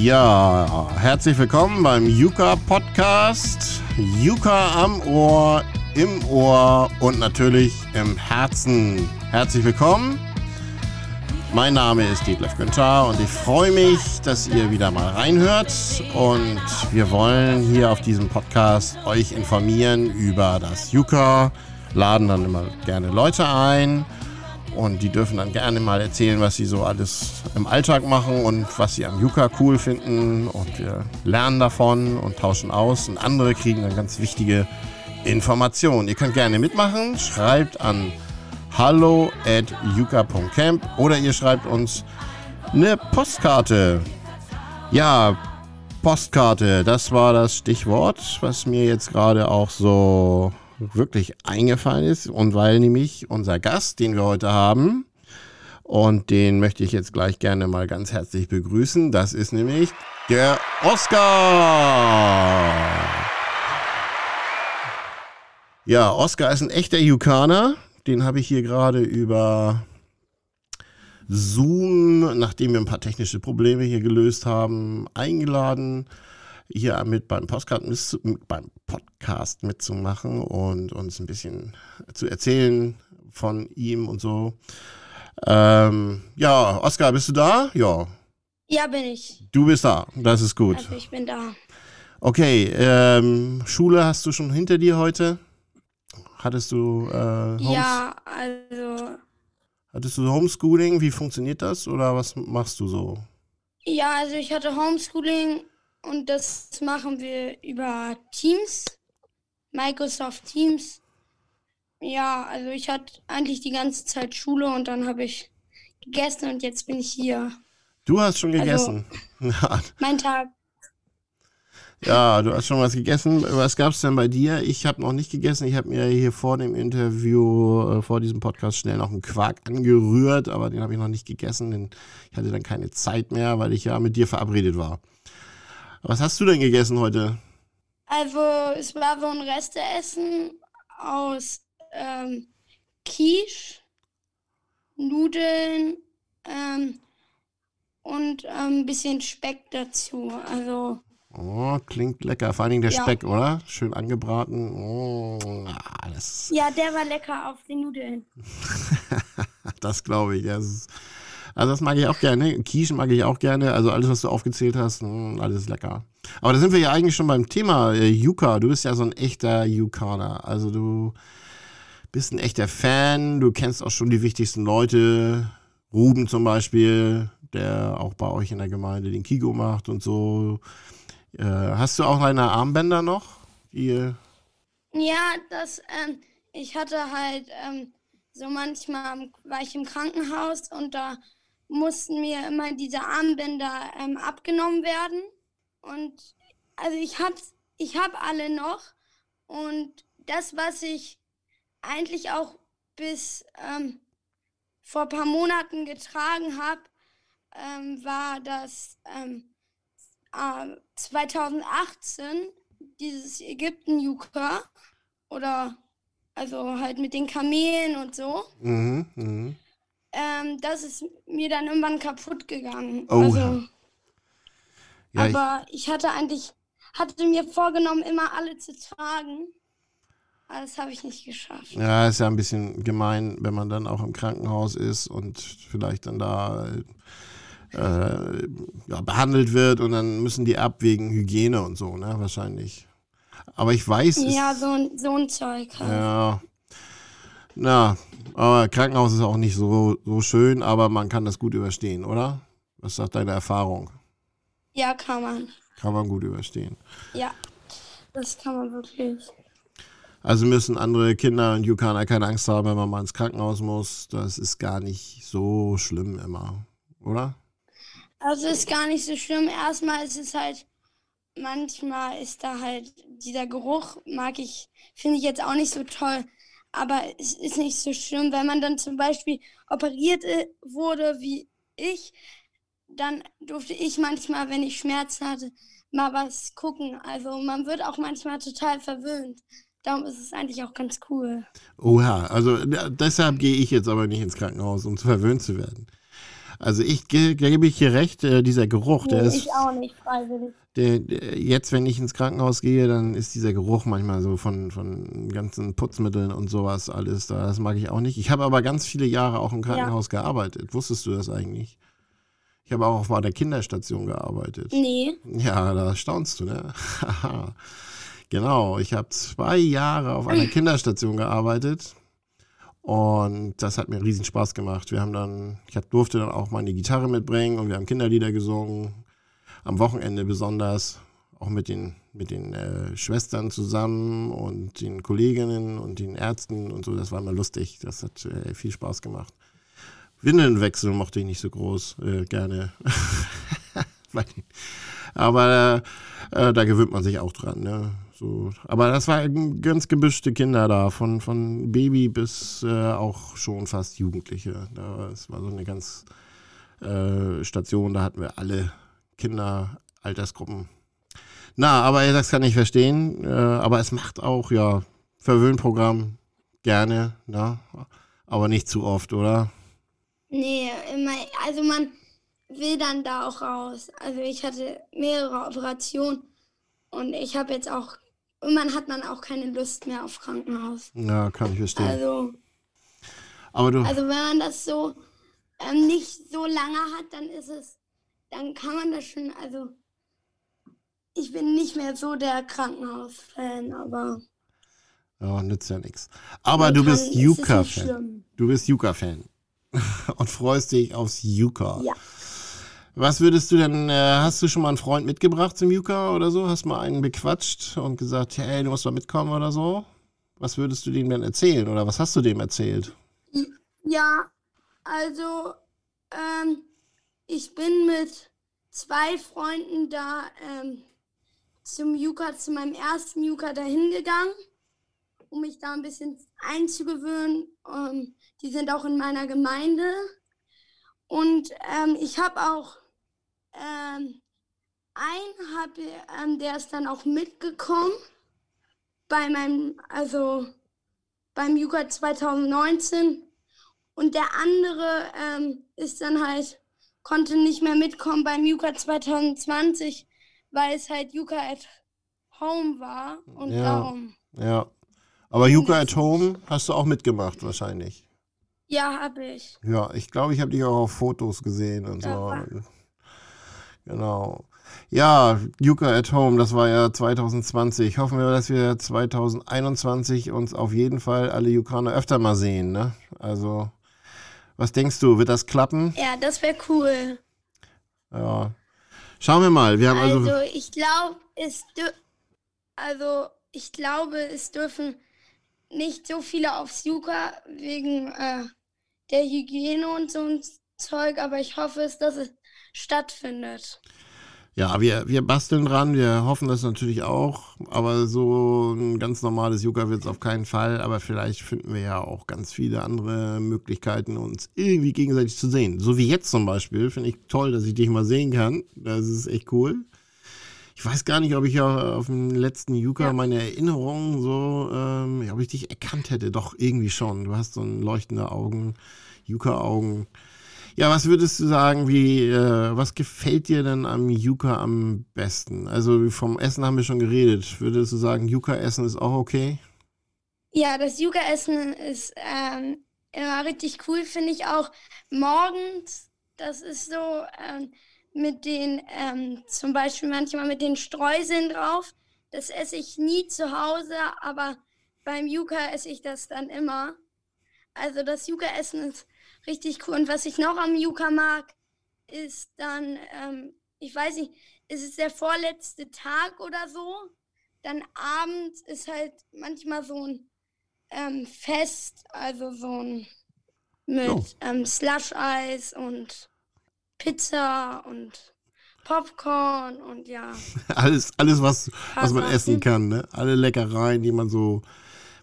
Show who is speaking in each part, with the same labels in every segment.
Speaker 1: Ja, herzlich willkommen beim Yuka Podcast. Yuka am Ohr, im Ohr und natürlich im Herzen. Herzlich willkommen. Mein Name ist Detlef Günther und ich freue mich, dass ihr wieder mal reinhört. Und wir wollen hier auf diesem Podcast euch informieren über das Yuka, laden dann immer gerne Leute ein und die dürfen dann gerne mal erzählen, was sie so alles im Alltag machen und was sie am Yuka cool finden. Und wir lernen davon und tauschen aus. Und andere kriegen dann ganz wichtige Informationen. Ihr könnt gerne mitmachen. Schreibt an hallo at yuka.camp oder ihr schreibt uns eine Postkarte. Ja, Postkarte, das war das Stichwort, was mir jetzt gerade auch so wirklich eingefallen ist und weil nämlich unser Gast, den wir heute haben, und den möchte ich jetzt gleich gerne mal ganz herzlich begrüßen, das ist nämlich der Oscar. Ja, Oscar ist ein echter Yukaner. Den habe ich hier gerade über Zoom, nachdem wir ein paar technische Probleme hier gelöst haben, eingeladen hier mit beim Podcast, beim Podcast mitzumachen und uns ein bisschen zu erzählen von ihm und so. Ähm, ja, Oskar, bist du da? Ja.
Speaker 2: Ja, bin ich.
Speaker 1: Du bist da, das ist gut.
Speaker 2: Also ich bin da.
Speaker 1: Okay, ähm, Schule hast du schon hinter dir heute? Hattest du äh,
Speaker 2: Ja, also.
Speaker 1: Hattest du Homeschooling? Wie funktioniert das oder was machst du so?
Speaker 2: Ja, also ich hatte Homeschooling und das machen wir über Teams, Microsoft Teams. Ja, also ich hatte eigentlich die ganze Zeit Schule und dann habe ich gegessen und jetzt bin ich hier.
Speaker 1: Du hast schon gegessen.
Speaker 2: Also, mein Tag.
Speaker 1: Ja, du hast schon was gegessen. Was gab es denn bei dir? Ich habe noch nicht gegessen. Ich habe mir hier vor dem Interview, äh, vor diesem Podcast schnell noch einen Quark angerührt, aber den habe ich noch nicht gegessen, denn ich hatte dann keine Zeit mehr, weil ich ja mit dir verabredet war. Was hast du denn gegessen heute?
Speaker 2: Also, es war so ein Resteessen aus ähm, Quiche, Nudeln ähm, und ähm, ein bisschen Speck dazu. Also.
Speaker 1: Oh, klingt lecker. Vor allen Dingen der ja. Speck, oder? Schön angebraten. Oh, ah,
Speaker 2: ja, der war lecker auf den Nudeln.
Speaker 1: das glaube ich. Das ist also das mag ich auch gerne. Quiche mag ich auch gerne. Also alles, was du aufgezählt hast, hm, alles lecker. Aber da sind wir ja eigentlich schon beim Thema äh, Yuka. Du bist ja so ein echter Yukaner. Also du bist ein echter Fan. Du kennst auch schon die wichtigsten Leute. Ruben zum Beispiel, der auch bei euch in der Gemeinde den Kigo macht und so. Äh, hast du auch deine Armbänder noch? Die,
Speaker 2: ja, das, ähm, ich hatte halt, ähm, so manchmal war ich im Krankenhaus und da mussten mir immer diese Armbänder ähm, abgenommen werden. Und also ich habe ich hab alle noch. Und das, was ich eigentlich auch bis ähm, vor ein paar Monaten getragen habe, ähm, war das äh, 2018 dieses Ägypten-Yuka oder also halt mit den Kamelen und so. Mhm, mh ähm, das ist mir dann irgendwann kaputt gegangen. Oh. Also, ja, aber ich, ich hatte eigentlich, hatte mir vorgenommen, immer alle zu tragen. Aber das habe ich nicht geschafft.
Speaker 1: Ja, ist ja ein bisschen gemein, wenn man dann auch im Krankenhaus ist und vielleicht dann da äh, ja, behandelt wird und dann müssen die ab wegen Hygiene und so, ne? Wahrscheinlich. Aber ich weiß.
Speaker 2: Ja, so, so ein Zeug
Speaker 1: halt. Ja, na, aber Krankenhaus ist auch nicht so, so schön, aber man kann das gut überstehen, oder? Was sagt deine Erfahrung?
Speaker 2: Ja, kann man.
Speaker 1: Kann man gut überstehen.
Speaker 2: Ja, das kann man wirklich.
Speaker 1: Also müssen andere Kinder und Yukaner keine Angst haben, wenn man mal ins Krankenhaus muss. Das ist gar nicht so schlimm immer, oder?
Speaker 2: Also ist gar nicht so schlimm. Erstmal ist es halt, manchmal ist da halt dieser Geruch, mag ich, finde ich jetzt auch nicht so toll aber es ist nicht so schlimm, wenn man dann zum Beispiel operiert äh, wurde wie ich, dann durfte ich manchmal, wenn ich Schmerzen hatte, mal was gucken. Also man wird auch manchmal total verwöhnt. Darum ist es eigentlich auch ganz cool.
Speaker 1: Oha, also deshalb gehe ich jetzt aber nicht ins Krankenhaus, um verwöhnt zu werden. Also ich ge gebe ich hier recht, äh, dieser Geruch,
Speaker 2: Nee,
Speaker 1: der ist
Speaker 2: ich auch nicht freiwillig.
Speaker 1: Jetzt, wenn ich ins Krankenhaus gehe, dann ist dieser Geruch manchmal so von, von ganzen Putzmitteln und sowas alles da. Das mag ich auch nicht. Ich habe aber ganz viele Jahre auch im Krankenhaus gearbeitet. Wusstest du das eigentlich? Ich habe auch bei der Kinderstation gearbeitet.
Speaker 2: Nee.
Speaker 1: Ja, da staunst du, ne? Genau, ich habe zwei Jahre auf einer Kinderstation gearbeitet und das hat mir riesen Spaß gemacht. Wir haben dann, ich hab, durfte dann auch meine Gitarre mitbringen und wir haben Kinderlieder gesungen, am Wochenende besonders, auch mit den, mit den äh, Schwestern zusammen und den Kolleginnen und den Ärzten und so. Das war immer lustig, das hat äh, viel Spaß gemacht. Windelnwechsel mochte ich nicht so groß äh, gerne. Aber äh, da gewöhnt man sich auch dran. Ne? So, aber das waren ganz gemischte Kinder da, von, von Baby bis äh, auch schon fast Jugendliche. Da, das war so eine ganz äh, Station, da hatten wir alle Kinder, Altersgruppen. Na, aber das kann ich verstehen. Äh, aber es macht auch, ja, Verwöhnprogramm gerne, ne? aber nicht zu oft, oder?
Speaker 2: Nee, immer, also man will dann da auch raus. Also ich hatte mehrere Operationen und ich habe jetzt auch, irgendwann hat man auch keine Lust mehr auf Krankenhaus.
Speaker 1: Ja, kann ich verstehen.
Speaker 2: Also,
Speaker 1: aber du,
Speaker 2: also wenn man das so ähm, nicht so lange hat, dann ist es, dann kann man das schon, also ich bin nicht mehr so der Krankenhaus-Fan, aber
Speaker 1: ja, nützt ja nichts. Aber du
Speaker 2: kann-
Speaker 1: bist Yuka-Fan.
Speaker 2: schlimm.
Speaker 1: Du bist Yuka-Fan. Und freust dich aufs Yuka.
Speaker 2: Ja.
Speaker 1: Was würdest du denn, äh, hast du schon mal einen Freund mitgebracht zum Yuka oder so? Hast mal einen bequatscht und gesagt, hey, du musst mal mitkommen oder so? Was würdest du dem denn erzählen oder was hast du dem erzählt?
Speaker 2: Ja, also ähm, ich bin mit zwei Freunden da ähm, zum Yuka, zu meinem ersten Yuka dahin gegangen, um mich da ein bisschen einzugewöhnen. Ähm, die sind auch in meiner Gemeinde. Und ähm, ich habe auch ähm, einen, hab, ähm, der ist dann auch mitgekommen bei meinem, also beim Yuka 2019. Und der andere ähm, ist dann halt, konnte nicht mehr mitkommen beim Yuka 2020, weil es halt Yuka at Home war. Und
Speaker 1: Ja.
Speaker 2: darum.
Speaker 1: Ja. Aber Yuka at Home hast du auch mitgemacht wahrscheinlich.
Speaker 2: Ja, habe ich.
Speaker 1: Ja, ich glaube, ich habe dich auch auf Fotos gesehen und so.
Speaker 2: Ja.
Speaker 1: Genau. Ja, Yuka at Home, das war ja 2020. Hoffen wir, dass wir 2021 uns auf jeden Fall alle Yukaner öfter mal sehen, ne? Also, was denkst du, wird das klappen?
Speaker 2: Ja, das wäre cool.
Speaker 1: Ja. Schauen wir mal. Wir haben also,
Speaker 2: Also ich glaube, es also ich glaube, es dürfen nicht so viele aufs Yuka wegen äh, der Hygiene und so ein Zeug, aber ich hoffe es, dass es stattfindet.
Speaker 1: Ja, wir, wir basteln dran. Wir hoffen das natürlich auch. Aber so ein ganz normales Yuka wird es auf keinen Fall. Aber vielleicht finden wir ja auch ganz viele andere Möglichkeiten, uns irgendwie gegenseitig zu sehen. So wie jetzt zum Beispiel. Finde ich toll, dass ich dich mal sehen kann. Das ist echt cool. Ich weiß gar nicht, ob ich ja auf dem letzten Yuka
Speaker 2: Ja.
Speaker 1: meine Erinnerungen so, ähm, ob ich dich erkannt hätte. Doch, irgendwie schon. Du hast so ein leuchtende Augen, Yuka-Augen. Ja, was würdest du sagen, wie, äh, was gefällt dir denn am Yuka am besten? Also vom Essen haben wir schon geredet. Würdest du sagen, Yuka-Essen ist auch okay?
Speaker 2: Ja, das Yuka-Essen ist ähm, immer richtig cool, finde ich auch. Morgens, das ist so ähm, mit den, ähm, zum Beispiel manchmal mit den Streuseln drauf. Das esse ich nie zu Hause, aber beim Yuka esse ich das dann immer. Also das Yuka-Essen ist richtig cool. Und was ich noch am Yuka mag, ist dann, ähm, ich weiß nicht, ist es der vorletzte Tag oder so? Dann abends ist halt manchmal so ein ähm, Fest, also so ein mit
Speaker 1: Oh.
Speaker 2: ähm, Slush-Eis und Pizza und Popcorn und ja.
Speaker 1: Alles, alles was, was man essen kann, ne? Alle Leckereien, die man so,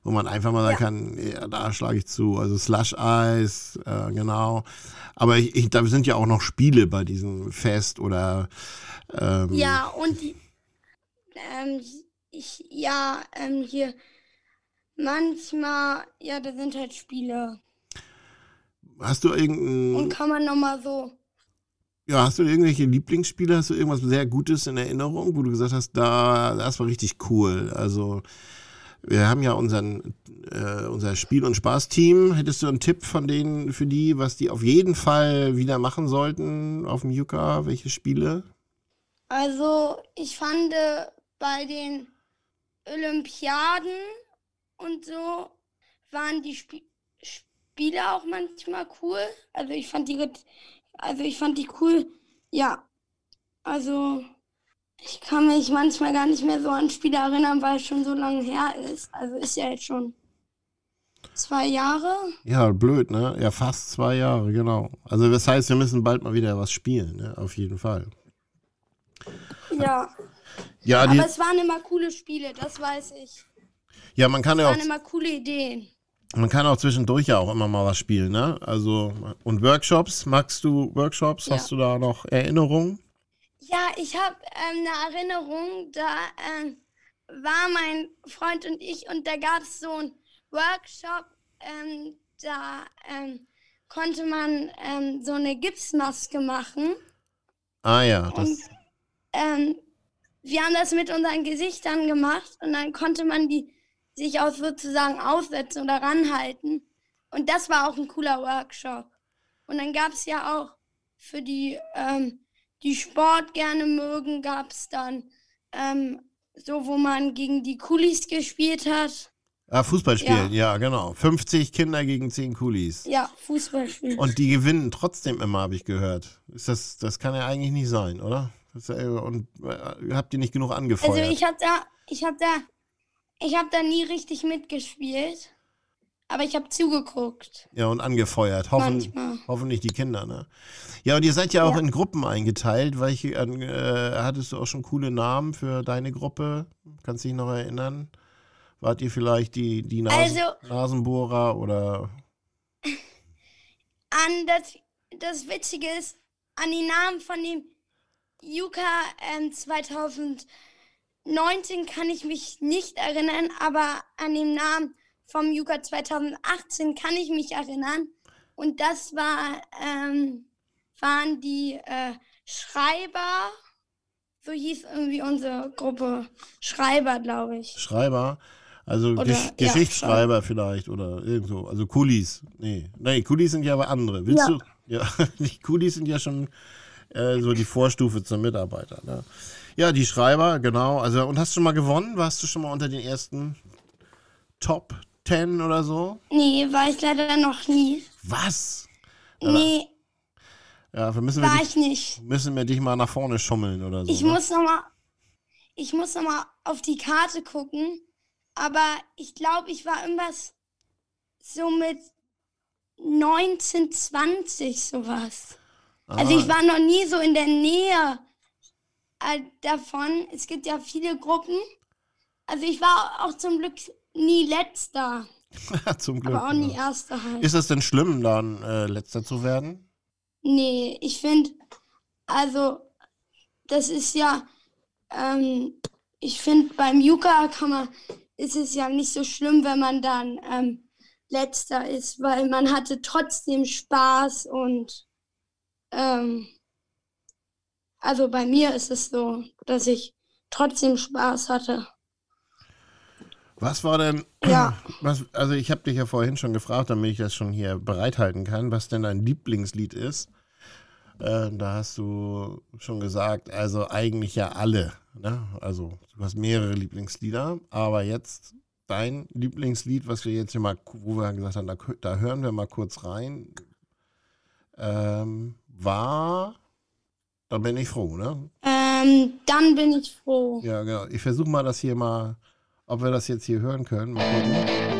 Speaker 1: wo man einfach mal sagen
Speaker 2: Ja.
Speaker 1: kann, ja, da schlage ich zu. Also Slush-Eis, äh, genau. Aber ich, ich, da sind ja auch noch Spiele bei diesem Fest oder ähm,
Speaker 2: Ja, und ähm, ich, ja, ähm, hier, manchmal, ja, da sind halt Spiele.
Speaker 1: hast du irgendein
Speaker 2: Und kann man nochmal so
Speaker 1: Ja, hast du irgendwelche Lieblingsspiele? Hast du irgendwas sehr Gutes in Erinnerung, wo du gesagt hast, da, das war richtig cool? Also, wir haben ja unseren, äh, unser Spiel- und Spaß-Team. Hättest du einen Tipp von denen für die, was die auf jeden Fall wieder machen sollten auf dem Yuka? Welche Spiele?
Speaker 2: Also, ich fand äh, bei den Olympiaden und so waren die Sp Spiele auch manchmal cool. Also ich fand die also ich fand die cool. Ja. Also ich kann mich manchmal gar nicht mehr so an Spiele erinnern, weil es schon so lange her ist. Also ist ja jetzt schon zwei Jahre.
Speaker 1: Ja, blöd, ne? Ja, fast zwei Jahre, genau. Also das heißt, wir müssen bald mal wieder was spielen, ne? Auf jeden Fall.
Speaker 2: Ja.
Speaker 1: Ja,
Speaker 2: Aber es waren immer coole Spiele, das weiß ich.
Speaker 1: ja, man kann
Speaker 2: Es
Speaker 1: ja auch
Speaker 2: waren immer coole Ideen.
Speaker 1: Man kann auch zwischendurch ja auch immer mal was spielen, ne? Also, und Workshops, magst du Workshops?
Speaker 2: Ja.
Speaker 1: Hast du da noch Erinnerungen?
Speaker 2: Ja, ich habe ähm, eine Erinnerung, da ähm, war mein Freund und ich und da gab es so einen Workshop, ähm, da ähm, konnte man ähm, so eine Gipsmaske machen
Speaker 1: Ah ja, das,
Speaker 2: und ähm, wir haben das mit unseren Gesichtern gemacht und dann konnte man die sich auch sozusagen aufsetzen oder ranhalten und das war auch ein cooler Workshop. Und dann gab es ja auch für die, ähm, die Sport gerne mögen, gab es dann ähm, so, wo man gegen die Kulis gespielt hat.
Speaker 1: ah, Fußball spielen, ja. genau. 50 Kinder gegen 10 Kulis.
Speaker 2: Ja, Fußballspiel.
Speaker 1: Und die gewinnen trotzdem immer, habe ich gehört. Ist das, das kann ja eigentlich nicht sein, oder? Das, äh, und äh, habt ihr nicht genug angefeuert?
Speaker 2: Also ich habe da, ich habe da, ich habe da nie richtig mitgespielt, aber ich habe zugeguckt.
Speaker 1: ja, und angefeuert. Hoffen, hoffentlich die Kinder, ne? Ja, und ihr seid ja auch
Speaker 2: Ja.
Speaker 1: in Gruppen eingeteilt. Welche, äh, hattest du auch schon coole Namen für deine Gruppe? Kannst du dich noch erinnern? Wart ihr vielleicht die, die Nasen,
Speaker 2: Also-
Speaker 1: Nasenbohrer oder
Speaker 2: An das, das Witzige ist, an die Namen von dem Yuka ähm, 2019 kann ich mich nicht erinnern, aber an den Namen vom Yuka 2018 kann ich mich erinnern. Und das war, ähm, waren die äh, Schreiber, so hieß irgendwie unsere Gruppe. Schreiber, glaube ich.
Speaker 1: Schreiber? Also
Speaker 2: Oder-
Speaker 1: Gesch
Speaker 2: ja,
Speaker 1: Geschichtsschreiber vielleicht oder irgendwo. Also Kulis. Nee, nee, Kulis sind ja aber andere. Willst
Speaker 2: Ja.
Speaker 1: du? Ja, die Kulis sind ja schon äh, so die Vorstufe zum Mitarbeiter. Ne? Ja, die Schreiber, genau. Also und hast du schon mal gewonnen? Warst du schon mal unter den ersten Top 10 oder so?
Speaker 2: Nee, war ich leider noch nie.
Speaker 1: Was?
Speaker 2: Nee,
Speaker 1: Ja, wir müssen wir,
Speaker 2: war
Speaker 1: dich,
Speaker 2: ich nicht.
Speaker 1: müssen wir dich mal nach vorne schummeln oder so.
Speaker 2: Ich
Speaker 1: ne?
Speaker 2: muss noch mal, ich muss noch mal auf die Karte gucken, aber ich glaube, ich war irgendwas so mit 19, 20 sowas. Also ich
Speaker 1: Ah,
Speaker 2: war noch nie so in der Nähe äh, davon. Es gibt ja viele Gruppen. Also ich war auch zum Glück nie letzter,
Speaker 1: zum Glück.
Speaker 2: aber auch nie
Speaker 1: ja.
Speaker 2: erster halt.
Speaker 1: Ist es denn schlimm, dann äh, letzter zu werden?
Speaker 2: Nee, ich finde, also, das ist ja, ähm, ich finde, beim Yuka kann man, ist es ja nicht so schlimm, wenn man dann ähm, letzter ist, weil man hatte trotzdem Spaß und, ähm, also bei mir ist es so, dass ich trotzdem Spaß hatte.
Speaker 1: Was war denn,
Speaker 2: Ja.
Speaker 1: was, also ich habe dich ja vorhin schon gefragt, damit ich das schon hier bereithalten kann, was denn dein Lieblingslied ist. Äh, da hast du schon gesagt, also eigentlich ja alle. Ne? Also du hast mehrere Lieblingslieder, aber jetzt dein Lieblingslied, was wir jetzt hier mal, wo wir gesagt haben, da, da hören wir mal kurz rein, ähm, war, da bin ich froh, ne?
Speaker 2: Ähm, dann bin ich froh.
Speaker 1: Ja, genau. Ich versuche mal das hier mal, ob wir das jetzt hier hören können. Mal gucken.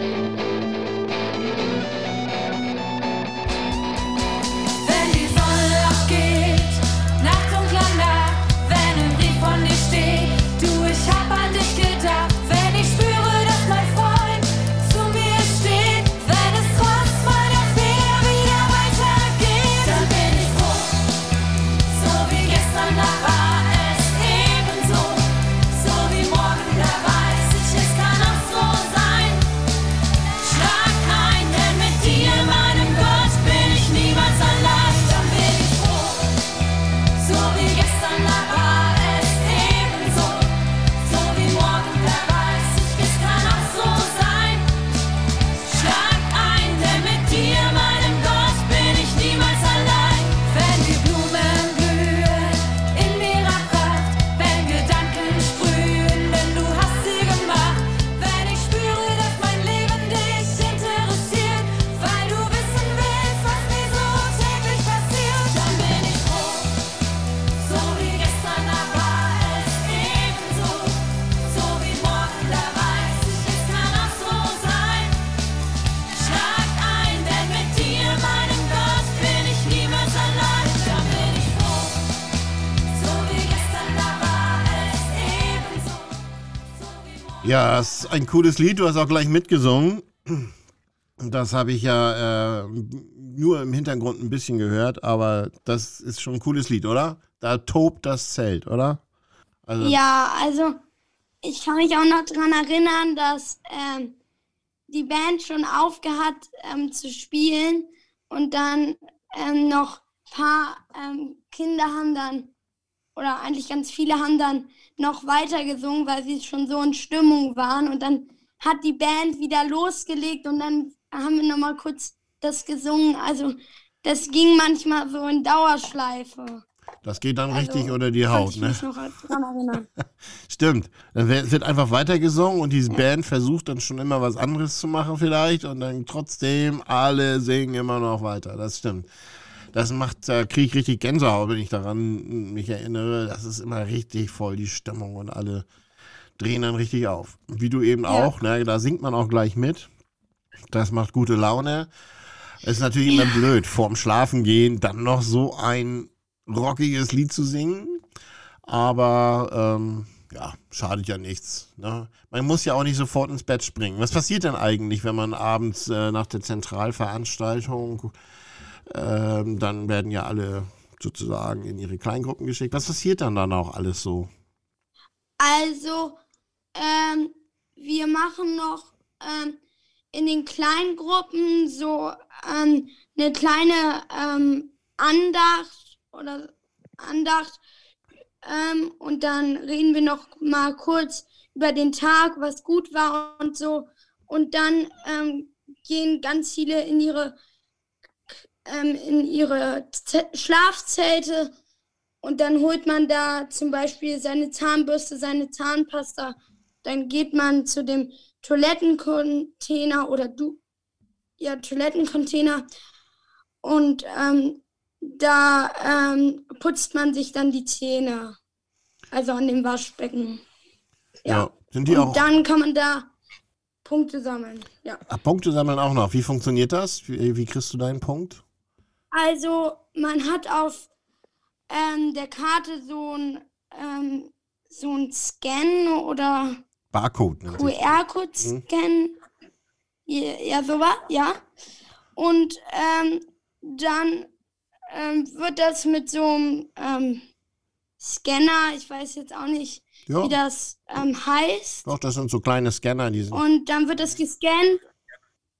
Speaker 1: Ein cooles Lied. Du hast auch gleich mitgesungen. Das habe ich ja äh, nur im Hintergrund ein bisschen gehört, aber das ist schon ein cooles Lied, oder? Da tobt das Zelt, oder?
Speaker 2: Also ja, also ich kann mich auch noch daran erinnern, dass ähm, die Band schon aufgehört ähm, zu spielen und dann ähm, noch ein paar ähm, Kinder haben dann, oder eigentlich ganz viele haben dann noch weiter gesungen, weil sie schon so in Stimmung waren und dann hat die Band wieder losgelegt und dann haben wir nochmal kurz das gesungen. Also das ging manchmal so in Dauerschleife.
Speaker 1: Das geht dann also, richtig unter die Haut, ne? Stimmt. Dann wird einfach weitergesungen und diese Band versucht dann schon immer was anderes zu machen vielleicht und dann trotzdem alle singen immer noch weiter. Das stimmt. Das macht, da kriege ich richtig Gänsehaut, wenn ich daran mich erinnere. Das ist immer richtig voll, die Stimmung und alle drehen dann richtig auf. Wie du eben ja. auch, ne? Da singt man auch gleich mit. Das macht gute Laune. Ist natürlich immer blöd, vorm Schlafen gehen dann noch so ein rockiges Lied zu singen. Aber ähm, ja, schadet ja nichts. Ne? Man muss ja auch nicht sofort ins Bett springen. Was passiert denn eigentlich, wenn man abends äh, nach der Zentralveranstaltung, äh, dann werden ja alle sozusagen in ihre Kleingruppen geschickt. Was passiert dann dann auch alles so?
Speaker 2: Also, ähm, wir machen noch ähm, in den Kleingruppen so ähm, eine kleine ähm, Andacht oder Andacht. Ähm, und dann reden wir noch mal kurz über den Tag, was gut war und so. Und dann ähm, gehen ganz viele in ihre, ähm, in ihre Z Schlafzelte und dann holt man da zum Beispiel seine Zahnbürste, seine Zahnpasta. Dann geht man zu dem Toilettencontainer oder du, ja, Toilettencontainer und ähm, da ähm, putzt man sich dann die Zähne. Also an dem Waschbecken.
Speaker 1: Ja. ja. Sind die
Speaker 2: Und
Speaker 1: auch.
Speaker 2: Dann kann man da Punkte sammeln. Ja.
Speaker 1: Ach, Punkte sammeln auch noch. Wie funktioniert das? Wie, wie kriegst du deinen Punkt?
Speaker 2: Also, man hat auf ähm, der Karte so ein, ähm, so ein Scan oder
Speaker 1: Barcode.
Speaker 2: QR-Code-Scan. Mhm. Ja, ja, sowas, ja. Und ähm, dann ähm, wird das mit so einem ähm, Scanner, ich weiß jetzt auch nicht, ja. wie das ähm, heißt.
Speaker 1: Doch, das sind so kleine Scanner, die sind.
Speaker 2: Und dann wird das gescannt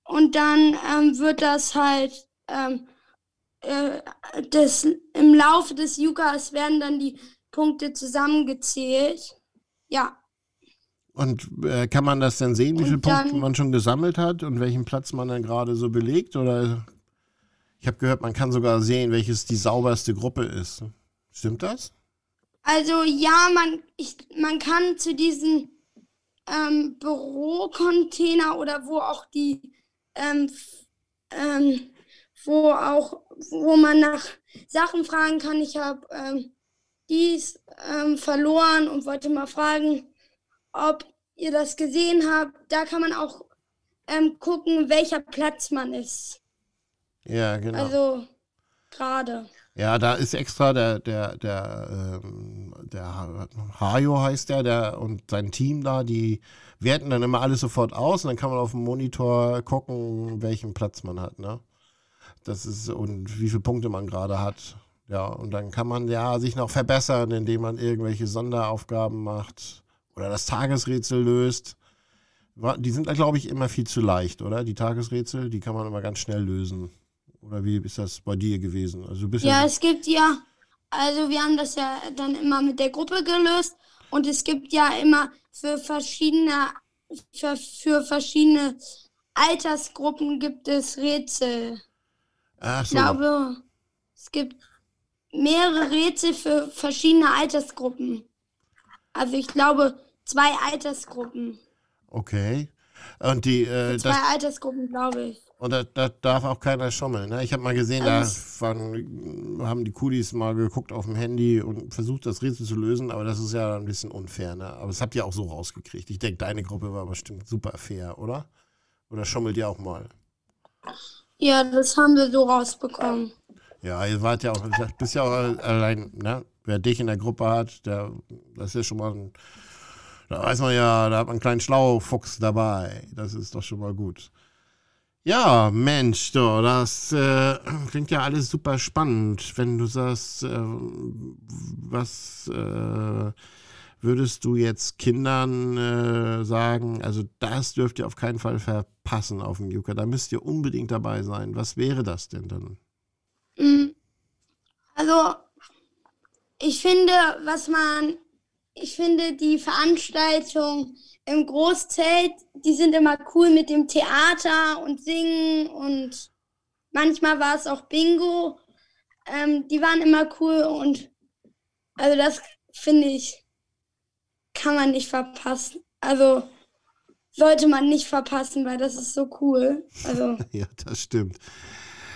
Speaker 2: und dann wird das halt äh, das, im Laufe des Yukas werden dann die Punkte zusammengezählt. Ja.
Speaker 1: Und äh, kann man das denn sehen, wie viele Punkte man schon gesammelt hat und welchen Platz man dann gerade so belegt? Oder ich habe gehört, man kann sogar sehen, welches die sauberste Gruppe ist. Stimmt das?
Speaker 2: Also ja, man, ich, man kann zu diesen ähm, Bürocontainer oder wo auch die, ähm, ähm, wo auch, wo man nach Sachen fragen kann. Ich habe ähm, dies ähm, verloren und wollte mal fragen, ob ihr das gesehen habt. Da kann man auch ähm, gucken, welcher Platz man ist.
Speaker 1: Ja, genau.
Speaker 2: Also gerade.
Speaker 1: Ja, da ist extra der, der, der, ähm, der Hajo heißt der, der und sein Team da, die werten dann immer alles sofort aus und dann kann man auf dem Monitor gucken, welchen Platz man hat, ne? Das ist und wie viele Punkte man gerade hat. Ja, und dann kann man ja sich noch verbessern, indem man irgendwelche Sonderaufgaben macht oder das Tagesrätsel löst. Die sind da, glaube ich, immer viel zu leicht, oder? Die Tagesrätsel, die kann man immer ganz schnell lösen. Oder wie ist das bei dir gewesen? Also
Speaker 2: bist ja, ja es gibt ja, also wir haben das ja dann immer mit der Gruppe gelöst und es gibt ja immer für verschiedene, für, für verschiedene Altersgruppen gibt es Rätsel. Ach so. Ich glaube, es gibt mehrere Rätsel für verschiedene Altersgruppen. Also ich glaube, zwei Altersgruppen.
Speaker 1: Okay. Und die.
Speaker 2: Äh, zwei Altersgruppen, glaube ich.
Speaker 1: Und da, da, darf auch keiner schummeln. Ne? Ich habe mal gesehen, da waren, haben die Kudis mal geguckt auf dem Handy und versucht, das Rätsel zu lösen, aber das ist ja ein bisschen unfair. Ne? Aber das habt ihr auch so rausgekriegt. Ich denke, deine Gruppe war bestimmt super fair, oder? Oder schummelt ihr auch mal?
Speaker 2: Ja, das haben wir so rausbekommen.
Speaker 1: Ja, ihr wart ja auch, bist ja auch allein, ne? Wer dich in der Gruppe hat, der, das ist schon mal ein Da weiß man ja, da hat man einen kleinen Schlaufuchs dabei. Das ist doch schon mal gut. Ja, Mensch, du, das äh, klingt ja alles super spannend. Wenn du sagst, äh, was äh, würdest du jetzt Kindern äh, sagen? Also das dürft ihr auf keinen Fall verpassen auf dem Yucca. Da müsst ihr unbedingt dabei sein. Was wäre das denn dann?
Speaker 2: Mm, Also, ich finde, was man, ich finde die Veranstaltung im Großzelt, die sind immer cool mit dem Theater und Singen und manchmal war es auch Bingo. Ähm, die waren immer cool und also das finde ich, kann man nicht verpassen. Also sollte man nicht verpassen, weil das ist so cool. Also
Speaker 1: Ja, das stimmt.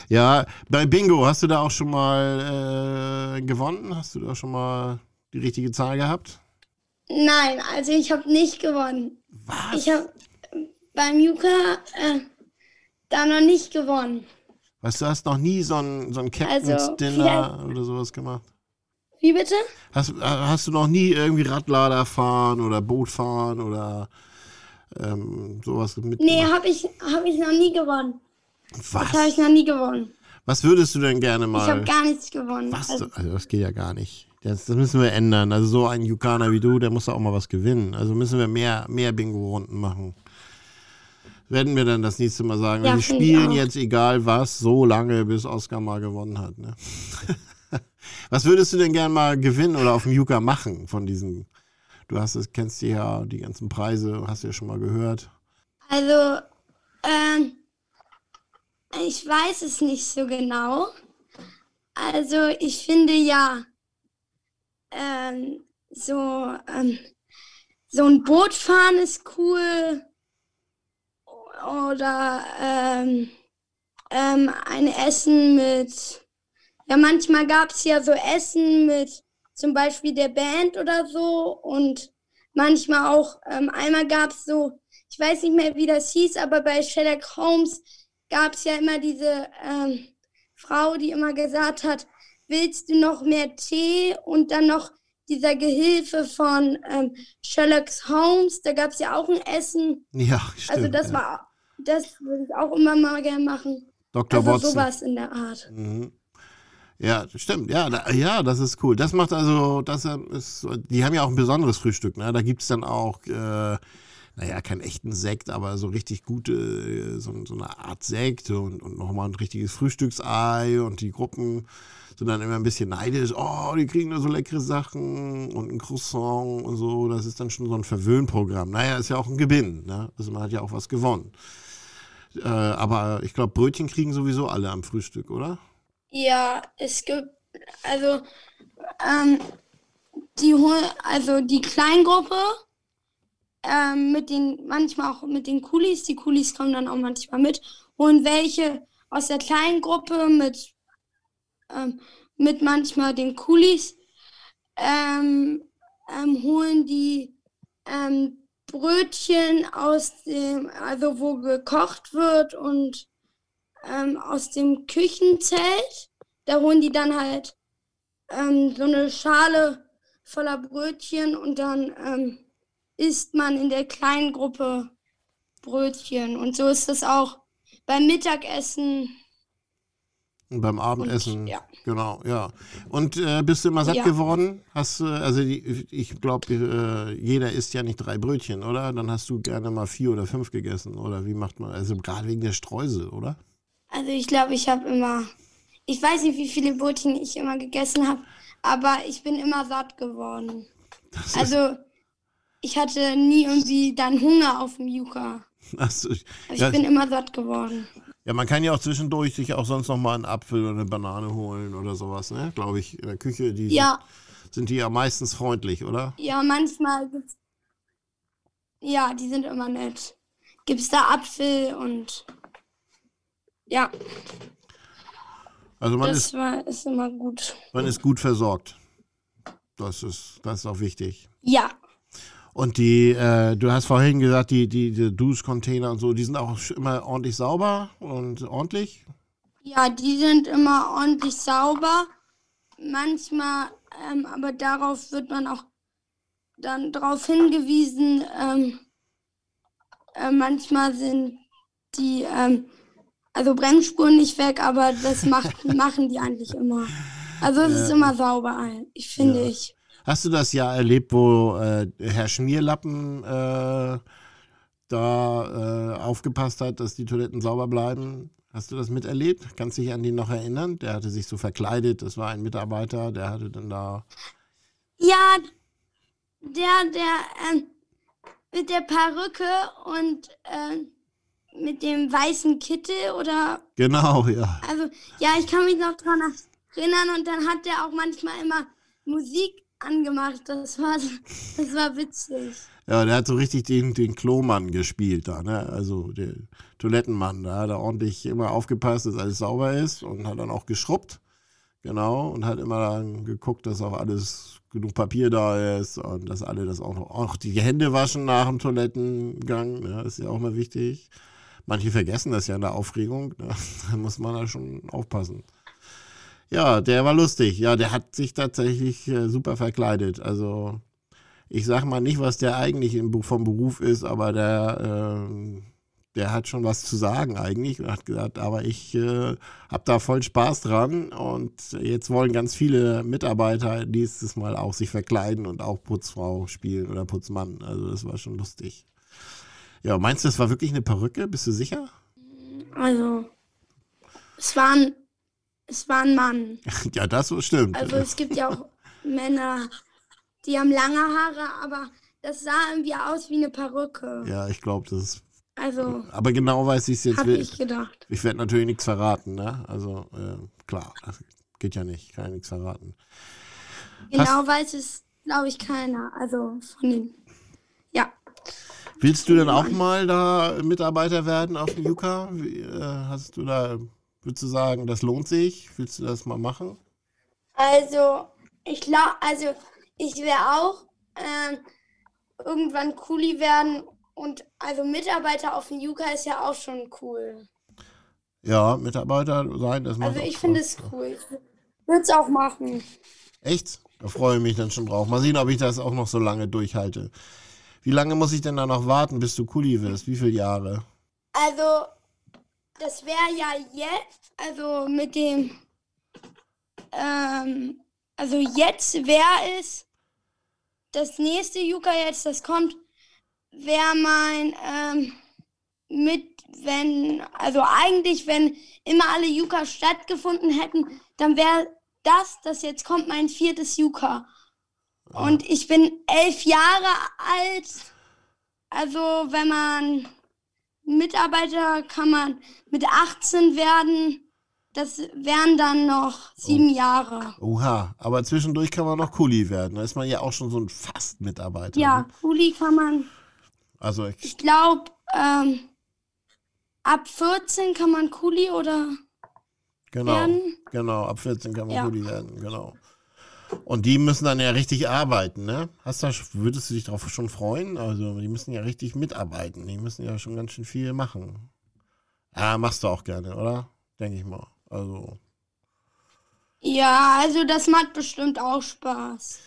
Speaker 1: Ja, bei Bingo hast du da auch schon mal äh, gewonnen? Hast du da schon mal die richtige Zahl gehabt?
Speaker 2: nein, also ich habe nicht gewonnen.
Speaker 1: Was?
Speaker 2: Ich habe beim Yuka äh, da noch nicht gewonnen.
Speaker 1: Weißt du, hast noch nie so ein, so ein Captain's
Speaker 2: Also,
Speaker 1: Dinner oder sowas gemacht?
Speaker 2: Wie bitte?
Speaker 1: Hast, hast du noch nie irgendwie Radlader fahren oder Boot fahren oder ähm, sowas mitgemacht?
Speaker 2: Nee, habe ich, hab ich noch nie gewonnen. Das habe
Speaker 1: Was?
Speaker 2: ich noch nie gewonnen.
Speaker 1: Was würdest du denn gerne mal?
Speaker 2: Ich habe gar nichts gewonnen.
Speaker 1: was?
Speaker 2: Also,
Speaker 1: Also das geht ja gar nicht. Das, das müssen wir ändern. Also so ein Yukaner wie du, der muss da auch mal was gewinnen. Also müssen wir mehr, mehr Bingo-Runden machen. Werden wir dann das nächste Mal sagen,
Speaker 2: Ja,
Speaker 1: wir spielen jetzt egal was, so lange, bis Oskar mal gewonnen hat. Ne? was würdest du denn gerne mal gewinnen oder auf dem Yuka machen von diesen? Du hast es, kennst ja die ganzen Preise, hast du ja schon mal gehört.
Speaker 2: also ähm, ich weiß es nicht so genau. Also ich finde ja ähm, so ähm, so ein Boot fahren ist cool oder ähm, ähm, ein Essen mit ja manchmal gab es ja so Essen mit zum Beispiel der Band oder so und manchmal auch ähm, einmal gab es so ich weiß nicht mehr wie das hieß aber bei Sherlock Holmes gab es ja immer diese ähm, Frau die immer gesagt hat willst du noch mehr Tee und dann noch dieser Gehilfe von ähm, Sherlock Holmes, da gab es ja auch ein Essen.
Speaker 1: Ja, stimmt.
Speaker 2: Also das
Speaker 1: ja.
Speaker 2: war, das würde ich auch immer mal gerne machen.
Speaker 1: Dr.
Speaker 2: Also
Speaker 1: Watson.
Speaker 2: sowas in der Art.
Speaker 1: Mhm. Ja, stimmt. Ja, da, ja, das ist cool. Das macht also, das ist, die haben ja auch ein besonderes Frühstück. Ne? Da gibt es dann auch, äh, naja, keinen echten Sekt, aber so richtig gute, äh, so, so eine Art Sekt und, und nochmal ein richtiges Frühstücksei und die Gruppen sind dann immer ein bisschen neidisch. Oh, die kriegen da so leckere Sachen und ein Croissant und so. Das ist dann schon so ein Verwöhnprogramm. Naja, ist ja auch ein Gewinn. Ne? Also man hat ja auch was gewonnen. Äh, aber ich glaube, Brötchen kriegen sowieso alle am Frühstück, oder?
Speaker 2: Ja, es gibt, also, ähm, die also die Kleingruppe, ähm, mit den, manchmal auch mit den Kulis, die Kulis kommen dann auch manchmal mit, holen welche aus der kleinen Gruppe mit, ähm, mit manchmal den Kulis, ähm, ähm, holen die, ähm, Brötchen aus dem, also wo gekocht wird und ähm, aus dem Küchenzelt. Da holen die dann halt ähm, so eine Schale voller Brötchen und dann ähm, isst man in der kleinen Gruppe Brötchen. Und so ist das auch beim Mittagessen.
Speaker 1: Und beim Abendessen.
Speaker 2: ja.
Speaker 1: Genau, ja. Und äh, bist du immer satt
Speaker 2: Ja.
Speaker 1: geworden? Hast du, also die, ich glaube, äh, jeder isst ja nicht drei Brötchen, oder? Dann hast du gerne mal vier oder fünf gegessen. Oder wie macht man? Also gerade wegen der Streusel, oder?
Speaker 2: Also ich glaube, ich habe immer, ich weiß nicht, wie viele Brötchen ich immer gegessen habe, aber ich bin immer satt geworden. Also ich hatte nie irgendwie dann Hunger auf dem Yuka.
Speaker 1: also,
Speaker 2: Also ich bin immer satt geworden.
Speaker 1: ja, man kann ja auch zwischendurch sich auch sonst noch mal einen Apfel oder eine Banane holen oder sowas, ne? Glaube ich, in der Küche. Die
Speaker 2: Ja,
Speaker 1: sind, sind die ja meistens freundlich, oder?
Speaker 2: ja, manchmal gibt's. Ja, die sind immer nett. Gibt's da Apfel und ja,
Speaker 1: Also man
Speaker 2: das
Speaker 1: ist,
Speaker 2: war ist immer gut.
Speaker 1: man ist gut versorgt. Das ist, das ist auch wichtig.
Speaker 2: Ja,
Speaker 1: Und die, äh, du hast vorhin gesagt, die, die, die Duschcontainer und so, die sind auch immer ordentlich sauber und ordentlich.
Speaker 2: ja, die sind immer ordentlich sauber. Manchmal, ähm, aber darauf wird man auch dann darauf hingewiesen, ähm, äh, manchmal sind die, ähm, also Bremsspuren nicht weg, aber das macht, machen die eigentlich immer. Also es ist immer sauber, ich finde
Speaker 1: Ja.
Speaker 2: ich.
Speaker 1: Hast du das Jahr erlebt, wo äh, Herr Schmierlappen äh, da äh, aufgepasst hat, dass die Toiletten sauber bleiben? Hast du das miterlebt? Kannst du dich an den noch erinnern? Der hatte sich so verkleidet, das war ein Mitarbeiter, der hatte dann da.
Speaker 2: Ja, der, der, ähm, mit der Perücke und ähm, mit dem weißen Kittel oder,
Speaker 1: Genau, ja.
Speaker 2: also, ja, ich kann mich noch dran erinnern und dann hat der auch manchmal immer Musik angemacht. Das war, das war witzig.
Speaker 1: Ja, der hat so richtig den, den Klomann gespielt da, ne? Also der Toilettenmann, da hat er ordentlich immer aufgepasst, dass alles sauber ist und hat dann auch geschrubbt. Genau, und hat immer dann geguckt, dass auch alles genug Papier da ist und dass alle das auch noch, auch die Hände waschen nach dem Toilettengang, ne? ist ja auch mal wichtig. Manche vergessen das ja in der Aufregung, ne? da muss man da schon aufpassen. Ja, der war lustig. Ja, der hat sich tatsächlich äh, super verkleidet. Also ich sag mal nicht, was der eigentlich vom Beruf ist, aber der, ähm, der hat schon was zu sagen eigentlich und hat gesagt, aber ich äh, habe da voll Spaß dran und jetzt wollen ganz viele Mitarbeiter nächstes Mal auch sich verkleiden und auch Putzfrau spielen oder Putzmann. Also das war schon lustig. Ja, meinst du, das war wirklich eine Perücke? Bist du sicher?
Speaker 2: Also, es war ein, es war ein Mann.
Speaker 1: ja, das stimmt.
Speaker 2: Also es gibt ja auch Männer, die haben lange Haare, aber das sah irgendwie aus wie eine Perücke.
Speaker 1: ja, ich glaube, das ist.
Speaker 2: Also,
Speaker 1: Aber genau weiß ich es jetzt.
Speaker 2: habe
Speaker 1: will-
Speaker 2: ich gedacht.
Speaker 1: Ich werde natürlich nichts verraten, ne? Also, äh, klar, das geht ja nicht, kann ja nichts verraten.
Speaker 2: Genau weiß es, glaube ich, keiner. Also von den. Ja.
Speaker 1: Willst du denn auch mal da Mitarbeiter werden auf dem Yuka? Wie, äh, hast du da, würdest du sagen, das lohnt sich? Willst du das mal machen?
Speaker 2: Also, ich glaube, also ich wäre auch ähm, irgendwann Kuli werden und also Mitarbeiter auf dem Yuka ist ja auch schon cool.
Speaker 1: Ja, Mitarbeiter sein, das macht
Speaker 2: Also ich finde es cool. Ich würde es auch machen.
Speaker 1: Echt? Da freue ich mich dann schon drauf. Mal sehen, ob ich das auch noch so lange durchhalte. Wie lange muss ich denn da noch warten, bis du Kuli wirst? Wie viele Jahre?
Speaker 2: Also, das wäre ja jetzt, also mit dem, ähm, also jetzt wäre es, das nächste Yuka jetzt, das kommt, wäre mein, ähm, mit, wenn, also eigentlich, wenn immer alle Yuka stattgefunden hätten, dann wäre das, das jetzt kommt, mein viertes Yuka. Und ich bin elf Jahre alt. Also, wenn man Mitarbeiter kann man mit 18 werden. Das wären dann noch sieben Jahre.
Speaker 1: Oha, aber zwischendurch kann man noch Kuli werden. Da ist man ja auch schon so ein Fast-Mitarbeiter.
Speaker 2: Ja,
Speaker 1: Ne?
Speaker 2: Kuli kann man,
Speaker 1: Also, ich,
Speaker 2: ich glaube, ähm, ab 14 kann man Kuli oder
Speaker 1: genau.
Speaker 2: werden.
Speaker 1: Genau, ab 14 kann man
Speaker 2: Ja.
Speaker 1: Kuli werden, genau. Und die müssen dann ja richtig arbeiten, ne? Hast du, würdest du dich darauf schon freuen? Also, die müssen ja richtig mitarbeiten. Die müssen ja schon ganz schön viel machen. Ja, machst du auch gerne, oder? Denke ich mal. Also,
Speaker 2: Ja, also das macht bestimmt auch Spaß.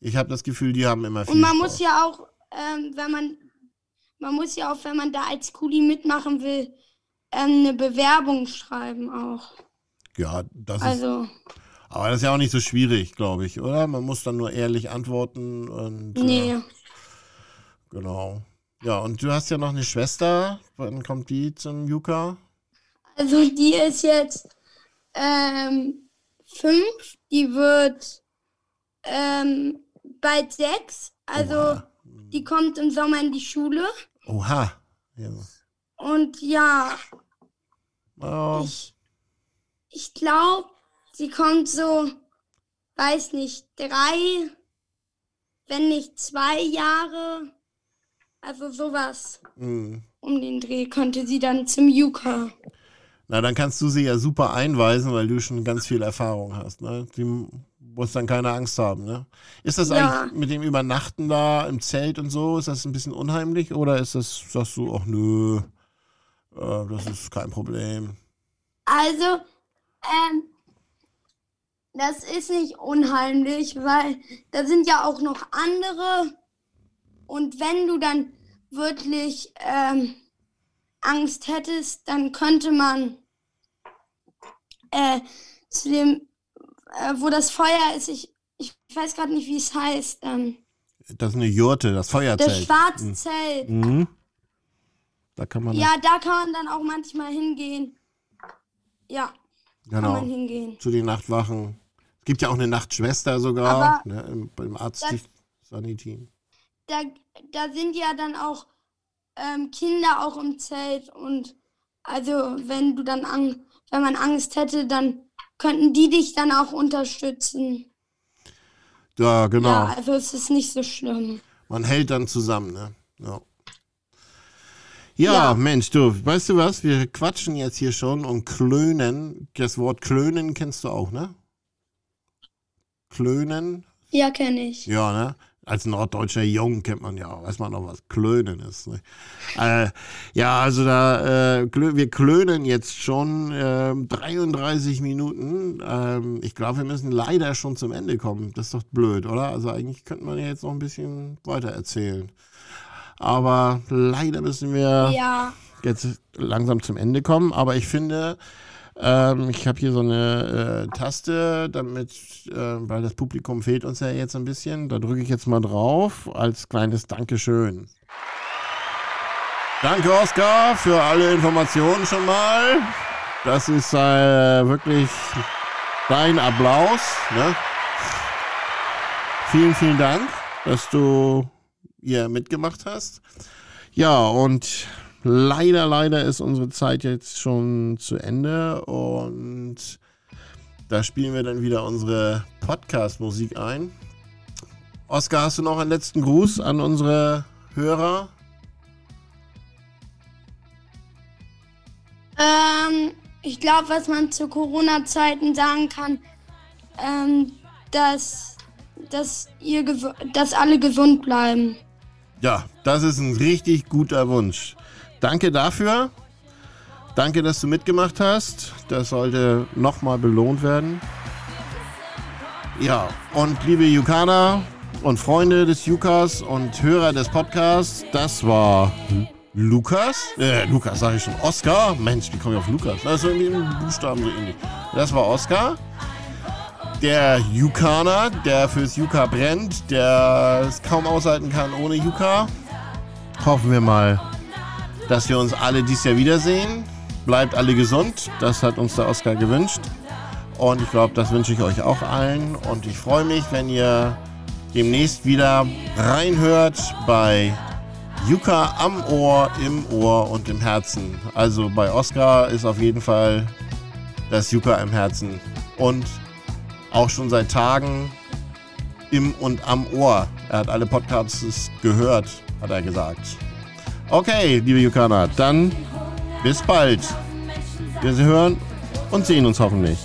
Speaker 1: ich habe das Gefühl, die haben immer viel
Speaker 2: Und man
Speaker 1: Spaß.
Speaker 2: muss ja auch, ähm, wenn man, man muss ja auch, wenn man da als Kuli mitmachen will, ähm, eine Bewerbung schreiben auch.
Speaker 1: Ja, das ist,
Speaker 2: Also,
Speaker 1: aber das ist ja auch nicht so schwierig, glaube ich, oder? Man muss dann nur ehrlich antworten und äh,
Speaker 2: nee.
Speaker 1: genau. Ja, und du hast ja noch eine Schwester. Wann kommt die zum Yuka?
Speaker 2: Also die ist jetzt ähm, fünf, die wird ähm, bald sechs. Also
Speaker 1: Oha.
Speaker 2: die kommt im Sommer in die Schule.
Speaker 1: Oha. Ja.
Speaker 2: Und ja,
Speaker 1: Oh,
Speaker 2: ich, ich glaube, sie kommt so, weiß nicht, drei, wenn nicht zwei Jahre. Also sowas
Speaker 1: mh.
Speaker 2: um den Dreh könnte sie dann zum Yuka.
Speaker 1: Na, dann kannst du sie ja super einweisen, weil du schon ganz viel Erfahrung hast. Ne? Die muss dann keine Angst haben. Ne? Ist das
Speaker 2: Ja.
Speaker 1: eigentlich mit dem Übernachten da im Zelt und so, ist das ein bisschen unheimlich oder ist das, sagst du, ach nö, äh, das ist kein Problem.
Speaker 2: Also, ähm, das ist nicht unheimlich, weil da sind ja auch noch andere Und wenn du dann wirklich ähm, Angst hättest, dann könnte man äh, zu dem, äh, wo das Feuer ist, ich, ich weiß gerade nicht, wie es heißt, ähm,
Speaker 1: Das ist eine Jurte, das Feuerzelt.
Speaker 2: das schwarze Zelt.
Speaker 1: Mhm. Da kann man
Speaker 2: Ja, da kann man dann auch manchmal hingehen. Ja, kann
Speaker 1: genau,
Speaker 2: man hingehen.
Speaker 1: zu den Nachtwachen. Es gibt ja auch eine Nachtschwester sogar ne, im, beim Arzt Sanitin.
Speaker 2: Da, da sind ja dann auch ähm, Kinder auch im Zelt und also wenn du dann an, wenn man Angst hätte, dann könnten die dich dann auch unterstützen.
Speaker 1: Ja, genau.
Speaker 2: Ja, also es ist nicht so schlimm.
Speaker 1: Man hält dann zusammen, ne? Ja. Ja,
Speaker 2: Ja.
Speaker 1: Mensch, du, weißt du was? Wir quatschen jetzt hier schon und klönen. Das Wort klönen kennst du auch, ne? Klönen?
Speaker 2: Ja, kenne ich.
Speaker 1: Ja, ne? Als norddeutscher Jung kennt man ja, weiß man noch, was Klönen ist. Ne? Äh, ja, also da, äh, wir klönen jetzt schon ähm, 33 Minuten. Ähm, ich glaube, wir müssen leider schon zum Ende kommen. Das ist doch blöd, oder? Also eigentlich könnte man ja jetzt noch ein bisschen weiter erzählen. Aber leider müssen wir
Speaker 2: Ja,
Speaker 1: jetzt langsam zum Ende kommen. Aber ich finde, ähm, ich habe hier so eine äh, Taste, damit, äh, weil das Publikum fehlt uns ja jetzt ein bisschen. Da drücke ich jetzt mal drauf als kleines Dankeschön. Danke, Oskar, für alle Informationen schon mal. Das ist äh, wirklich dein Applaus. Ne? Vielen, vielen Dank, dass du hier mitgemacht hast. Ja, und leider, leider ist unsere Zeit jetzt schon zu Ende und da spielen wir dann wieder unsere Podcast-Musik ein. Oskar, hast du noch einen letzten Gruß an unsere Hörer?
Speaker 2: ähm, ich glaube, was man zu Corona-Zeiten sagen kann, ähm, dass, dass, ihr dass alle gesund bleiben.
Speaker 1: Ja, das ist ein richtig guter Wunsch. Danke dafür. Danke, dass du mitgemacht hast. Das sollte nochmal belohnt werden. Ja, und liebe Yukana und Freunde des Yukas und Hörer des Podcasts, das war Lukas. Äh, Lukas sage ich schon. Oscar. Mensch, wie komme ich auf Lukas? Das ist irgendwie im Buchstaben so ähnlich. Das war Oscar. Der Yukaner, der fürs Yuka brennt, der es kaum aushalten kann ohne Yuka. Hoffen wir mal, dass wir uns alle dieses Jahr wiedersehen. Bleibt alle gesund, das hat uns der Oscar gewünscht. Und ich glaube, das wünsche ich euch auch allen. Und ich freue mich, wenn ihr demnächst wieder reinhört bei Yuka am Ohr, im Ohr und im Herzen. Also bei Oscar ist auf jeden Fall das Yuka im Herzen. Und auch schon seit Tagen im und am Ohr. Er hat alle Podcasts gehört, hat er gesagt. Okay, liebe Yukana, dann bis bald. Wir hören und sehen uns hoffentlich.